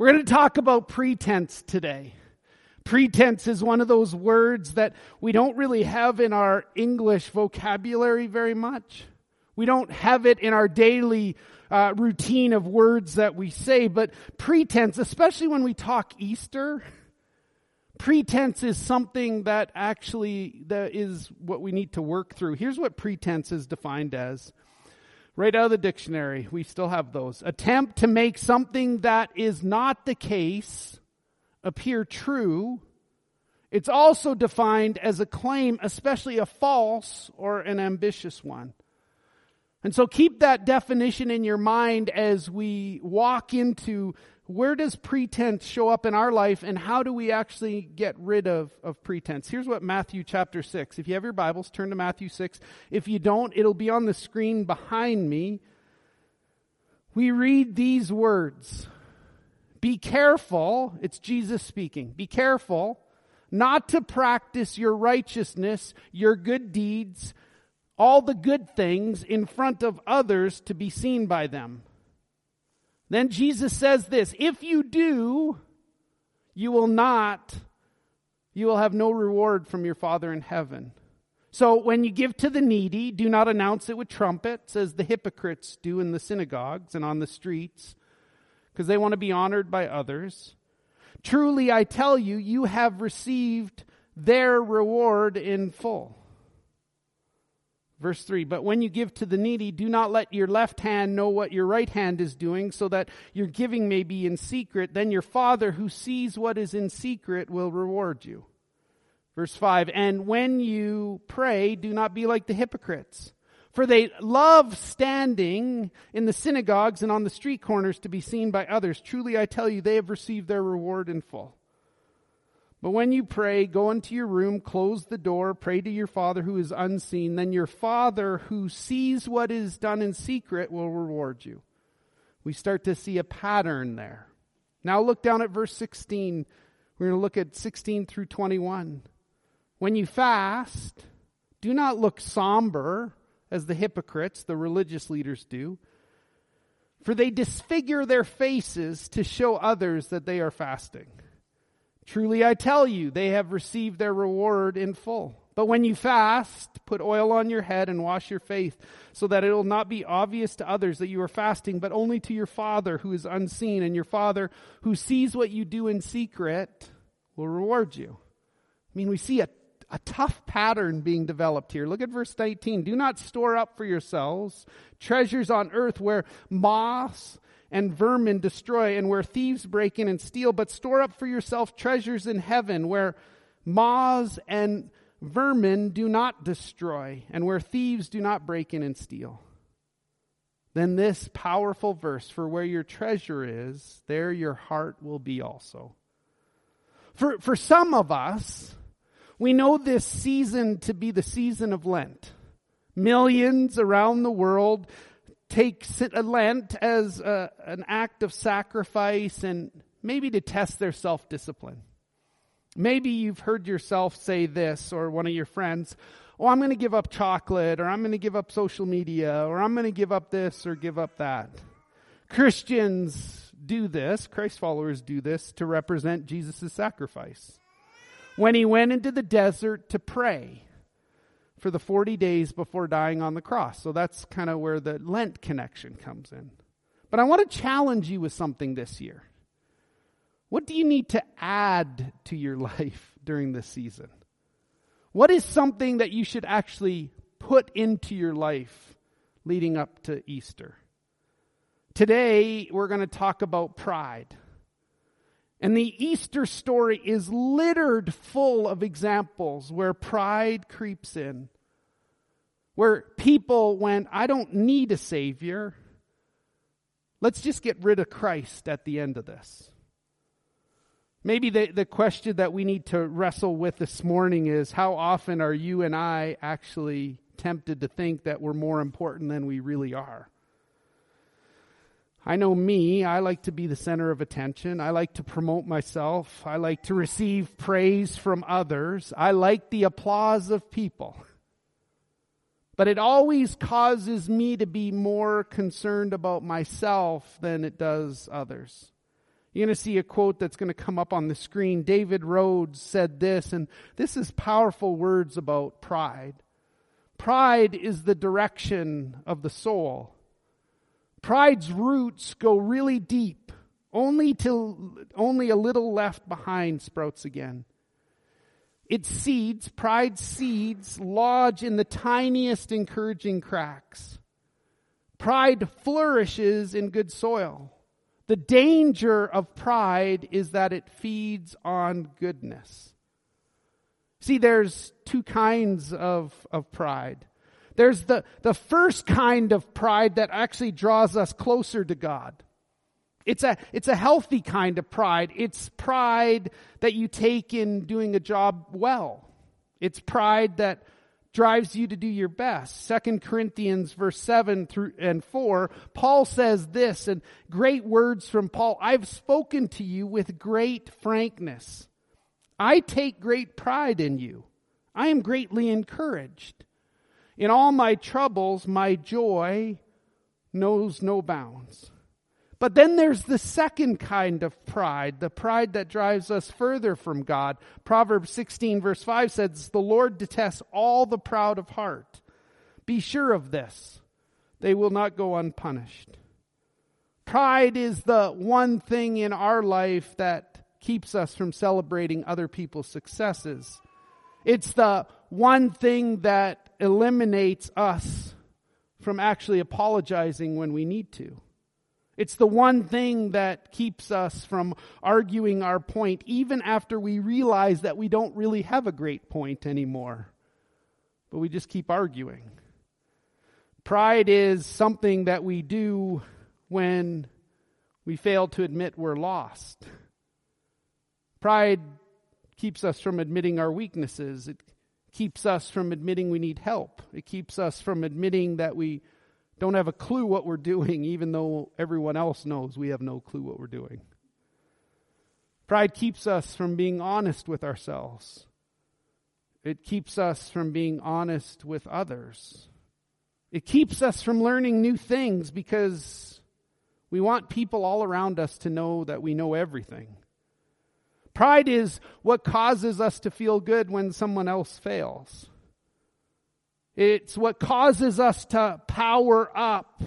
We're going to talk about pretense today. Pretense is one of those words that we don't really have in our English vocabulary very much. We don't have it in our daily uh, routine of words that we say, but pretense, especially when we talk Easter, pretense is something that actually that is what we need to work through. Here's what pretense is defined as. Right out of the dictionary, we still have those. Attempt to make something that is not the case appear true. It's also defined as a claim, especially a false or an ambitious one. And so keep that definition in your mind as we walk into where does pretense show up in our life and how do we actually get rid of, of pretense? Here's what Matthew chapter 6. If you have your Bibles, turn to Matthew 6. If you don't, it'll be on the screen behind me. We read these words. Be careful, it's Jesus speaking. Be careful not to practice your righteousness, your good deeds, all the good things in front of others to be seen by them. Then Jesus says this, if you do, you will not, you will have no reward from your Father in heaven. So when you give to the needy, do not announce it with trumpets, as the hypocrites do in the synagogues and on the streets, because they want to be honored by others. Truly I tell you, you have received their reward in full. Verse 3 But when you give to the needy, do not let your left hand know what your right hand is doing, so that your giving may be in secret. Then your Father, who sees what is in secret, will reward you. Verse 5 And when you pray, do not be like the hypocrites. For they love standing in the synagogues and on the street corners to be seen by others. Truly I tell you, they have received their reward in full. But when you pray, go into your room, close the door, pray to your Father who is unseen. Then your Father who sees what is done in secret will reward you. We start to see a pattern there. Now look down at verse 16. We're going to look at 16 through 21. When you fast, do not look somber as the hypocrites, the religious leaders do, for they disfigure their faces to show others that they are fasting. Truly I tell you, they have received their reward in full. But when you fast, put oil on your head and wash your face, so that it will not be obvious to others that you are fasting, but only to your Father who is unseen, and your Father who sees what you do in secret will reward you. I mean, we see a, a tough pattern being developed here. Look at verse 19. Do not store up for yourselves treasures on earth where moths and vermin destroy, and where thieves break in and steal, but store up for yourself treasures in heaven, where moths and vermin do not destroy, and where thieves do not break in and steal. Then this powerful verse, for where your treasure is, there your heart will be also. For, for some of us, we know this season to be the season of Lent. Millions around the world take uh, Lent as a, an act of sacrifice and maybe to test their self discipline. Maybe you've heard yourself say this or one of your friends, Oh, I'm going to give up chocolate or I'm going to give up social media or I'm going to give up this or give up that. Christians do this, Christ followers do this to represent Jesus' sacrifice. When he went into the desert to pray, for the 40 days before dying on the cross. So that's kind of where the Lent connection comes in. But I want to challenge you with something this year. What do you need to add to your life during this season? What is something that you should actually put into your life leading up to Easter? Today, we're going to talk about pride. And the Easter story is littered full of examples where pride creeps in. Where people went, I don't need a Savior. Let's just get rid of Christ at the end of this. Maybe the, the question that we need to wrestle with this morning is how often are you and I actually tempted to think that we're more important than we really are? I know me, I like to be the center of attention. I like to promote myself. I like to receive praise from others. I like the applause of people. But it always causes me to be more concerned about myself than it does others. You're going to see a quote that's going to come up on the screen. David Rhodes said this, and this is powerful words about pride. Pride is the direction of the soul. Pride's roots go really deep, only till only a little left behind sprouts again. Its seeds, pride's seeds, lodge in the tiniest encouraging cracks. Pride flourishes in good soil. The danger of pride is that it feeds on goodness. See, there's two kinds of, of pride. There's the, the first kind of pride that actually draws us closer to God. It's a, it's a healthy kind of pride. It's pride that you take in doing a job well. It's pride that drives you to do your best. Second Corinthians verse 7 through and 4, Paul says this, and great words from Paul, I've spoken to you with great frankness. I take great pride in you. I am greatly encouraged. In all my troubles, my joy knows no bounds. But then there's the second kind of pride, the pride that drives us further from God. Proverbs 16 verse 5 says, The Lord detests all the proud of heart. Be sure of this. They will not go unpunished. Pride is the one thing in our life that keeps us from celebrating other people's successes. It's the one thing that eliminates us from actually apologizing when we need to. It's the one thing that keeps us from arguing our point, even after we realize that we don't really have a great point anymore. But we just keep arguing. Pride is something that we do when we fail to admit we're lost. Pride keeps us from admitting our weaknesses. It keeps us from admitting we need help. It keeps us from admitting that we don't have a clue what we're doing, even though everyone else knows we have no clue what we're doing. Pride keeps us from being honest with ourselves. It keeps us from being honest with others. It keeps us from learning new things because we want people all around us to know that we know everything. Pride is what causes us to feel good when someone else fails. It's what causes us to power up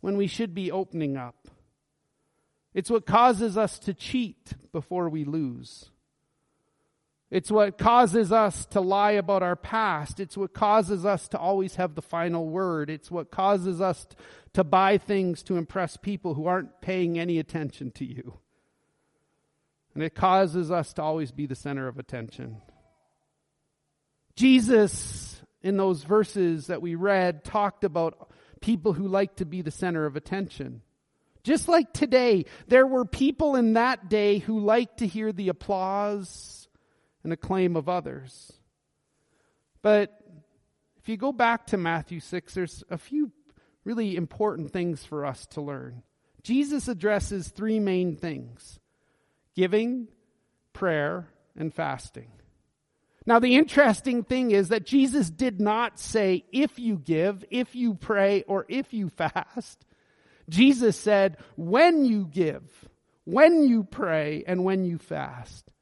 when we should be opening up. It's what causes us to cheat before we lose. It's what causes us to lie about our past. It's what causes us to always have the final word. It's what causes us to buy things to impress people who aren't paying any attention to you. And it causes us to always be the center of attention. Jesus in those verses that we read talked about people who like to be the center of attention. Just like today, there were people in that day who liked to hear the applause and acclaim of others. But if you go back to Matthew 6, there's a few really important things for us to learn. Jesus addresses three main things giving, prayer, and fasting. Now, the interesting thing is that Jesus did not say, if you give, if you pray, or if you fast. Jesus said, when you give, when you pray, and when you fast.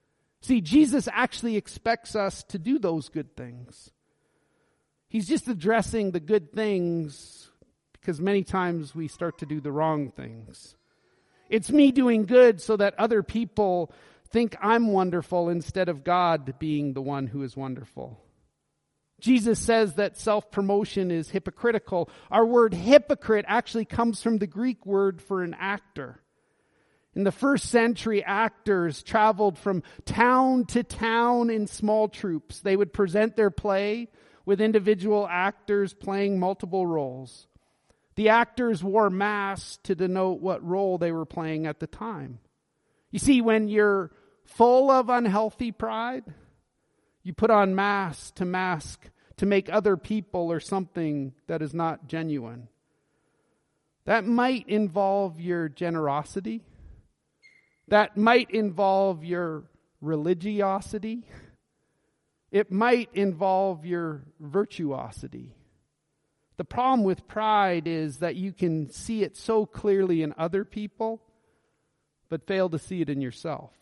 See, Jesus actually expects us to do those good things. He's just addressing the good things because many times we start to do the wrong things. It's me doing good so that other people think I'm wonderful instead of God being the one who is wonderful. Jesus says that self promotion is hypocritical. Our word hypocrite actually comes from the Greek word for an actor. In the first century, actors traveled from town to town in small troupes. They would present their play with individual actors playing multiple roles. The actors wore masks to denote what role they were playing at the time. You see, when you're full of unhealthy pride. You put on masks to mask, to make other people or something that is not genuine. That might involve your generosity. That might involve your religiosity. It might involve your virtuosity. The problem with pride is that you can see it so clearly in other people but fail to see it in yourself.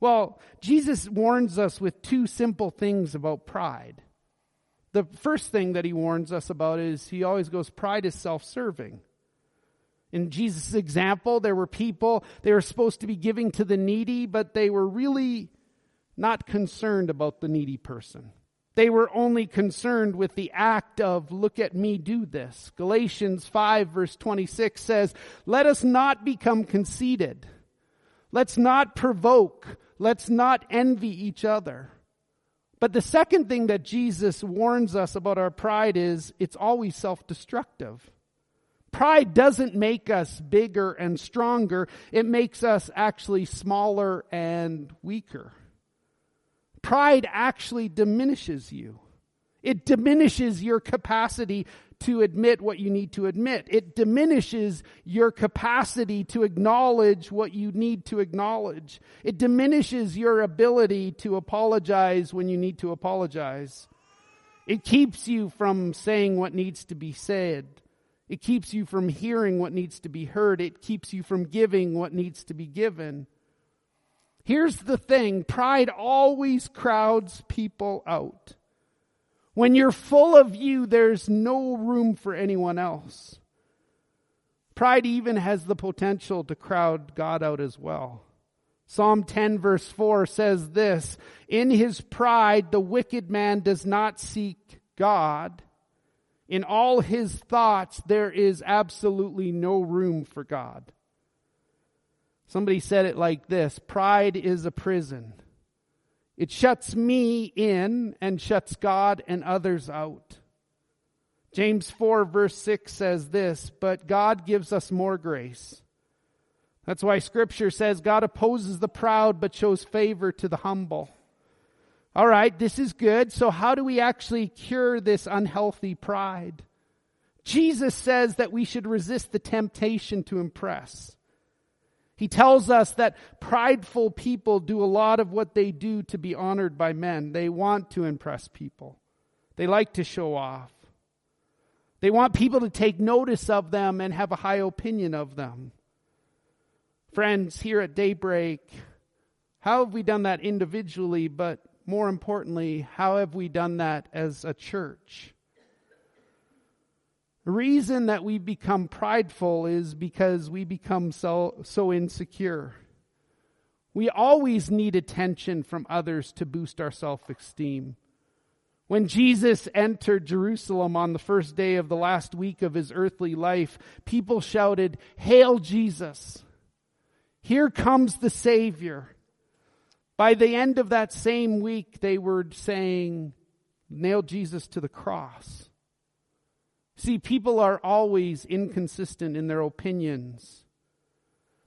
Well, Jesus warns us with two simple things about pride. The first thing that he warns us about is he always goes, pride is self serving. In Jesus' example, there were people, they were supposed to be giving to the needy, but they were really not concerned about the needy person. They were only concerned with the act of, look at me do this. Galatians 5 verse 26 says, let us not become conceited. Let's not provoke. Let's not envy each other. But the second thing that Jesus warns us about our pride is it's always self-destructive. Pride doesn't make us bigger and stronger. It makes us actually smaller and weaker. Pride actually diminishes you. It diminishes your capacity to admit what you need to admit. It diminishes your capacity to acknowledge what you need to acknowledge. It diminishes your ability to apologize when you need to apologize. It keeps you from saying what needs to be said. It keeps you from hearing what needs to be heard. It keeps you from giving what needs to be given. Here's the thing pride always crowds people out. When you're full of you, there's no room for anyone else. Pride even has the potential to crowd God out as well. Psalm 10 verse 4 says this, In his pride, the wicked man does not seek God. In all his thoughts, there is absolutely no room for God. Somebody said it like this Pride is a prison. It shuts me in and shuts God and others out. James 4 verse 6 says this, but God gives us more grace. That's why scripture says God opposes the proud but shows favor to the humble. All right, this is good. So how do we actually cure this unhealthy pride? Jesus says that we should resist the temptation to impress. He tells us that prideful people do a lot of what they do to be honored by men. They want to impress people. They like to show off. They want people to take notice of them and have a high opinion of them. Friends, here at Daybreak, how have we done that individually, but more importantly, how have we done that as a church? The reason that we become prideful is because we become so, so insecure. We always need attention from others to boost our self esteem. When Jesus entered Jerusalem on the first day of the last week of his earthly life, people shouted, Hail Jesus! Here comes the Savior. By the end of that same week, they were saying, Nail Jesus to the cross. See, people are always inconsistent in their opinions.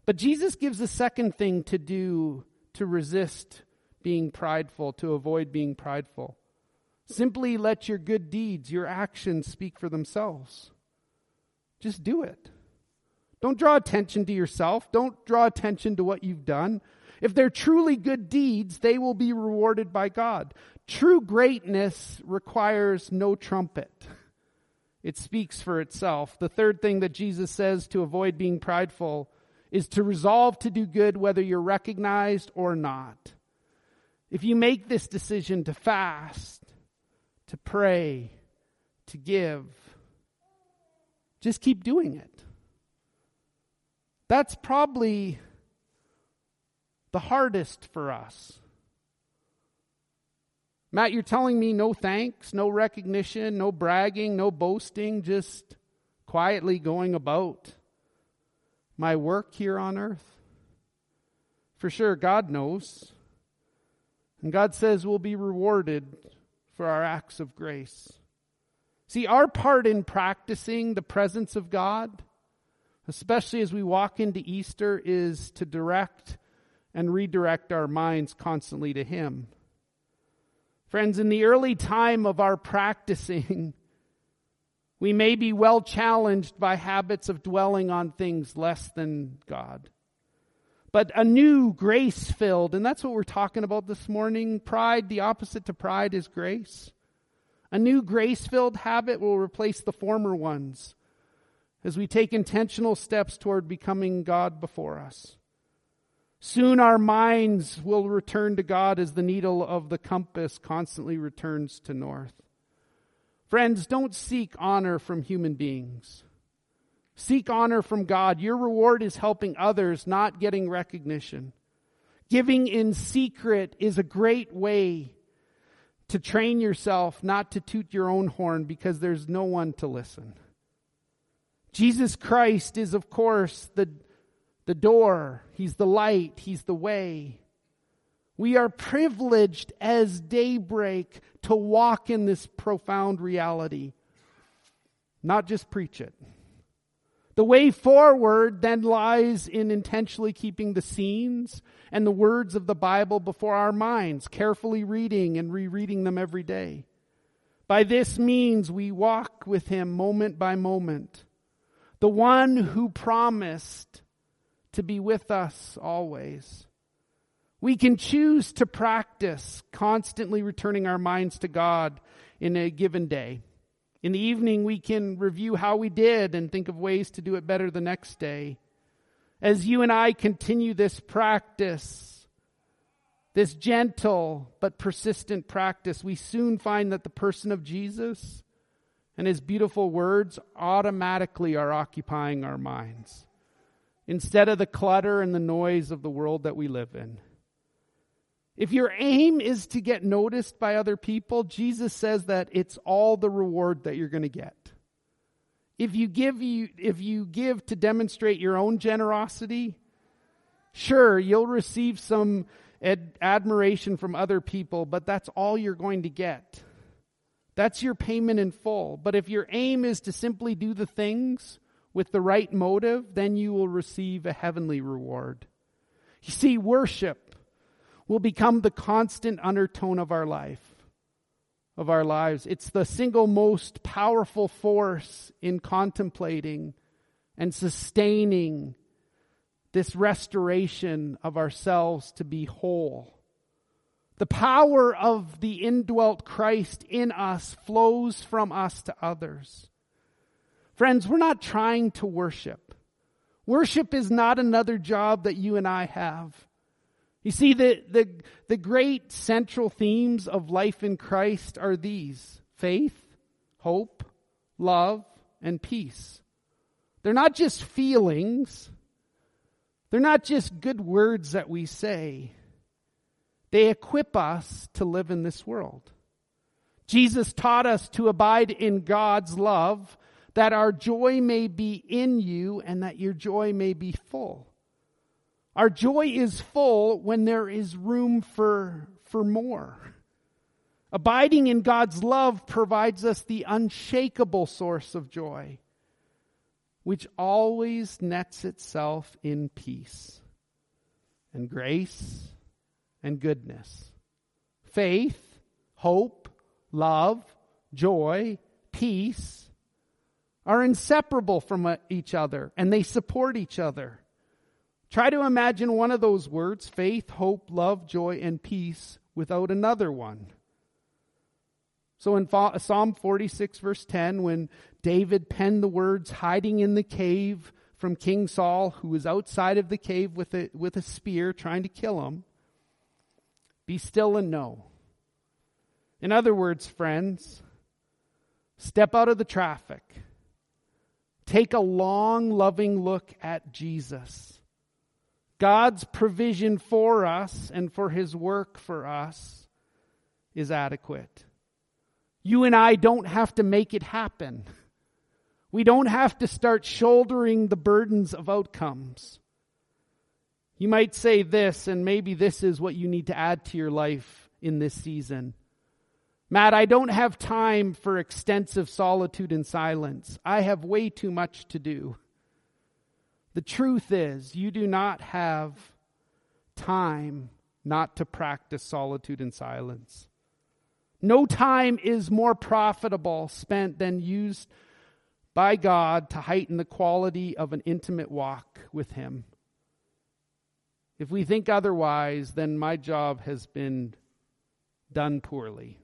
But Jesus gives a second thing to do to resist being prideful, to avoid being prideful. Simply let your good deeds, your actions speak for themselves. Just do it. Don't draw attention to yourself. Don't draw attention to what you've done. If they're truly good deeds, they will be rewarded by God. True greatness requires no trumpet. It speaks for itself. The third thing that Jesus says to avoid being prideful is to resolve to do good whether you're recognized or not. If you make this decision to fast, to pray, to give, just keep doing it. That's probably the hardest for us. Matt, you're telling me no thanks, no recognition, no bragging, no boasting, just quietly going about my work here on earth? For sure, God knows. And God says we'll be rewarded for our acts of grace. See, our part in practicing the presence of God, especially as we walk into Easter, is to direct and redirect our minds constantly to Him. Friends, in the early time of our practicing, we may be well challenged by habits of dwelling on things less than God. But a new grace filled, and that's what we're talking about this morning. Pride, the opposite to pride is grace. A new grace filled habit will replace the former ones as we take intentional steps toward becoming God before us. Soon our minds will return to God as the needle of the compass constantly returns to north. Friends, don't seek honor from human beings. Seek honor from God. Your reward is helping others, not getting recognition. Giving in secret is a great way to train yourself not to toot your own horn because there's no one to listen. Jesus Christ is, of course, the, the door. He's the light. He's the way. We are privileged as daybreak to walk in this profound reality, not just preach it. The way forward then lies in intentionally keeping the scenes and the words of the Bible before our minds, carefully reading and rereading them every day. By this means we walk with Him moment by moment. The one who promised to be with us always. We can choose to practice constantly returning our minds to God in a given day. In the evening, we can review how we did and think of ways to do it better the next day. As you and I continue this practice, this gentle but persistent practice, we soon find that the person of Jesus and his beautiful words automatically are occupying our minds instead of the clutter and the noise of the world that we live in. If your aim is to get noticed by other people, Jesus says that it's all the reward that you're going to get. If you give you if you give to demonstrate your own generosity, sure, you'll receive some ad- admiration from other people, but that's all you're going to get. That's your payment in full. But if your aim is to simply do the things with the right motive, then you will receive a heavenly reward. You see, worship will become the constant undertone of our life, of our lives. It's the single most powerful force in contemplating and sustaining this restoration of ourselves to be whole. The power of the indwelt Christ in us flows from us to others. Friends, we're not trying to worship. Worship is not another job that you and I have. You see, the, the, the great central themes of life in Christ are these faith, hope, love, and peace. They're not just feelings, they're not just good words that we say. They equip us to live in this world. Jesus taught us to abide in God's love, that our joy may be in you and that your joy may be full. Our joy is full when there is room for, for more. Abiding in God's love provides us the unshakable source of joy, which always nets itself in peace and grace and goodness. Faith, hope, love, joy, peace are inseparable from uh, each other and they support each other. Try to imagine one of those words faith, hope, love, joy, and peace without another one. So in Psalm 46, verse 10, when David penned the words, hiding in the cave from King Saul, who was outside of the cave with a, with a spear trying to kill him, be still and know. In other words, friends, step out of the traffic. Take a long, loving look at Jesus God's provision for us and for his work for us is adequate. You and I don't have to make it happen. We don't have to start shouldering the burdens of outcomes. You might say this, and maybe this is what you need to add to your life in this season. Matt, I don't have time for extensive solitude and silence. I have way too much to do. The truth is, you do not have time not to practice solitude and silence. No time is more profitable spent than used by God to heighten the quality of an intimate walk with Him. If we think otherwise, then my job has been done poorly.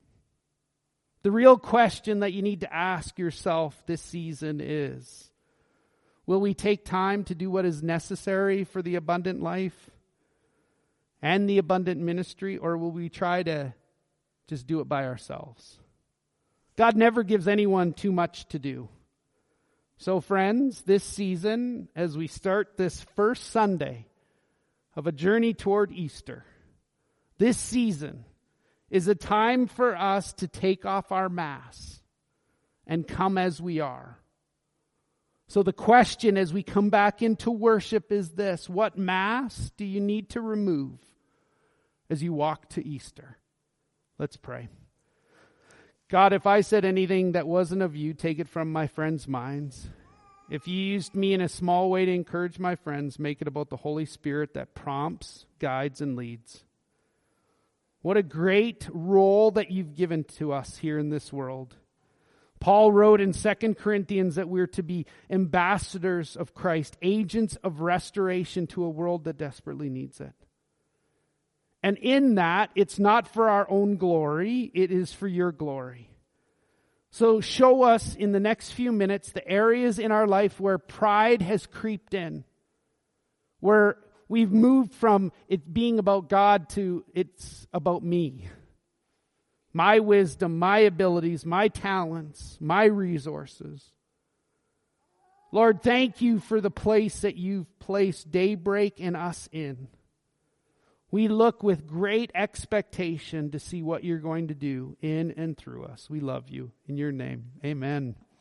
The real question that you need to ask yourself this season is Will we take time to do what is necessary for the abundant life? and the abundant ministry, or will we try to just do it by ourselves? God never gives anyone too much to do. So, friends, this season, as we start this first Sunday of a journey toward Easter, this season is a time for us to take off our masks and come as we are. So, the question as we come back into worship is this What mask do you need to remove as you walk to Easter? Let's pray. God, if I said anything that wasn't of you, take it from my friends' minds. If you used me in a small way to encourage my friends, make it about the Holy Spirit that prompts, guides, and leads. What a great role that you've given to us here in this world. Paul wrote in 2 Corinthians that we're to be ambassadors of Christ, agents of restoration to a world that desperately needs it. And in that, it's not for our own glory, it is for your glory. So show us in the next few minutes the areas in our life where pride has creeped in, where we've moved from it being about God to it's about me. My wisdom, my abilities, my talents, my resources. Lord, thank you for the place that you've placed daybreak and us in. We look with great expectation to see what you're going to do in and through us. We love you. In your name, amen.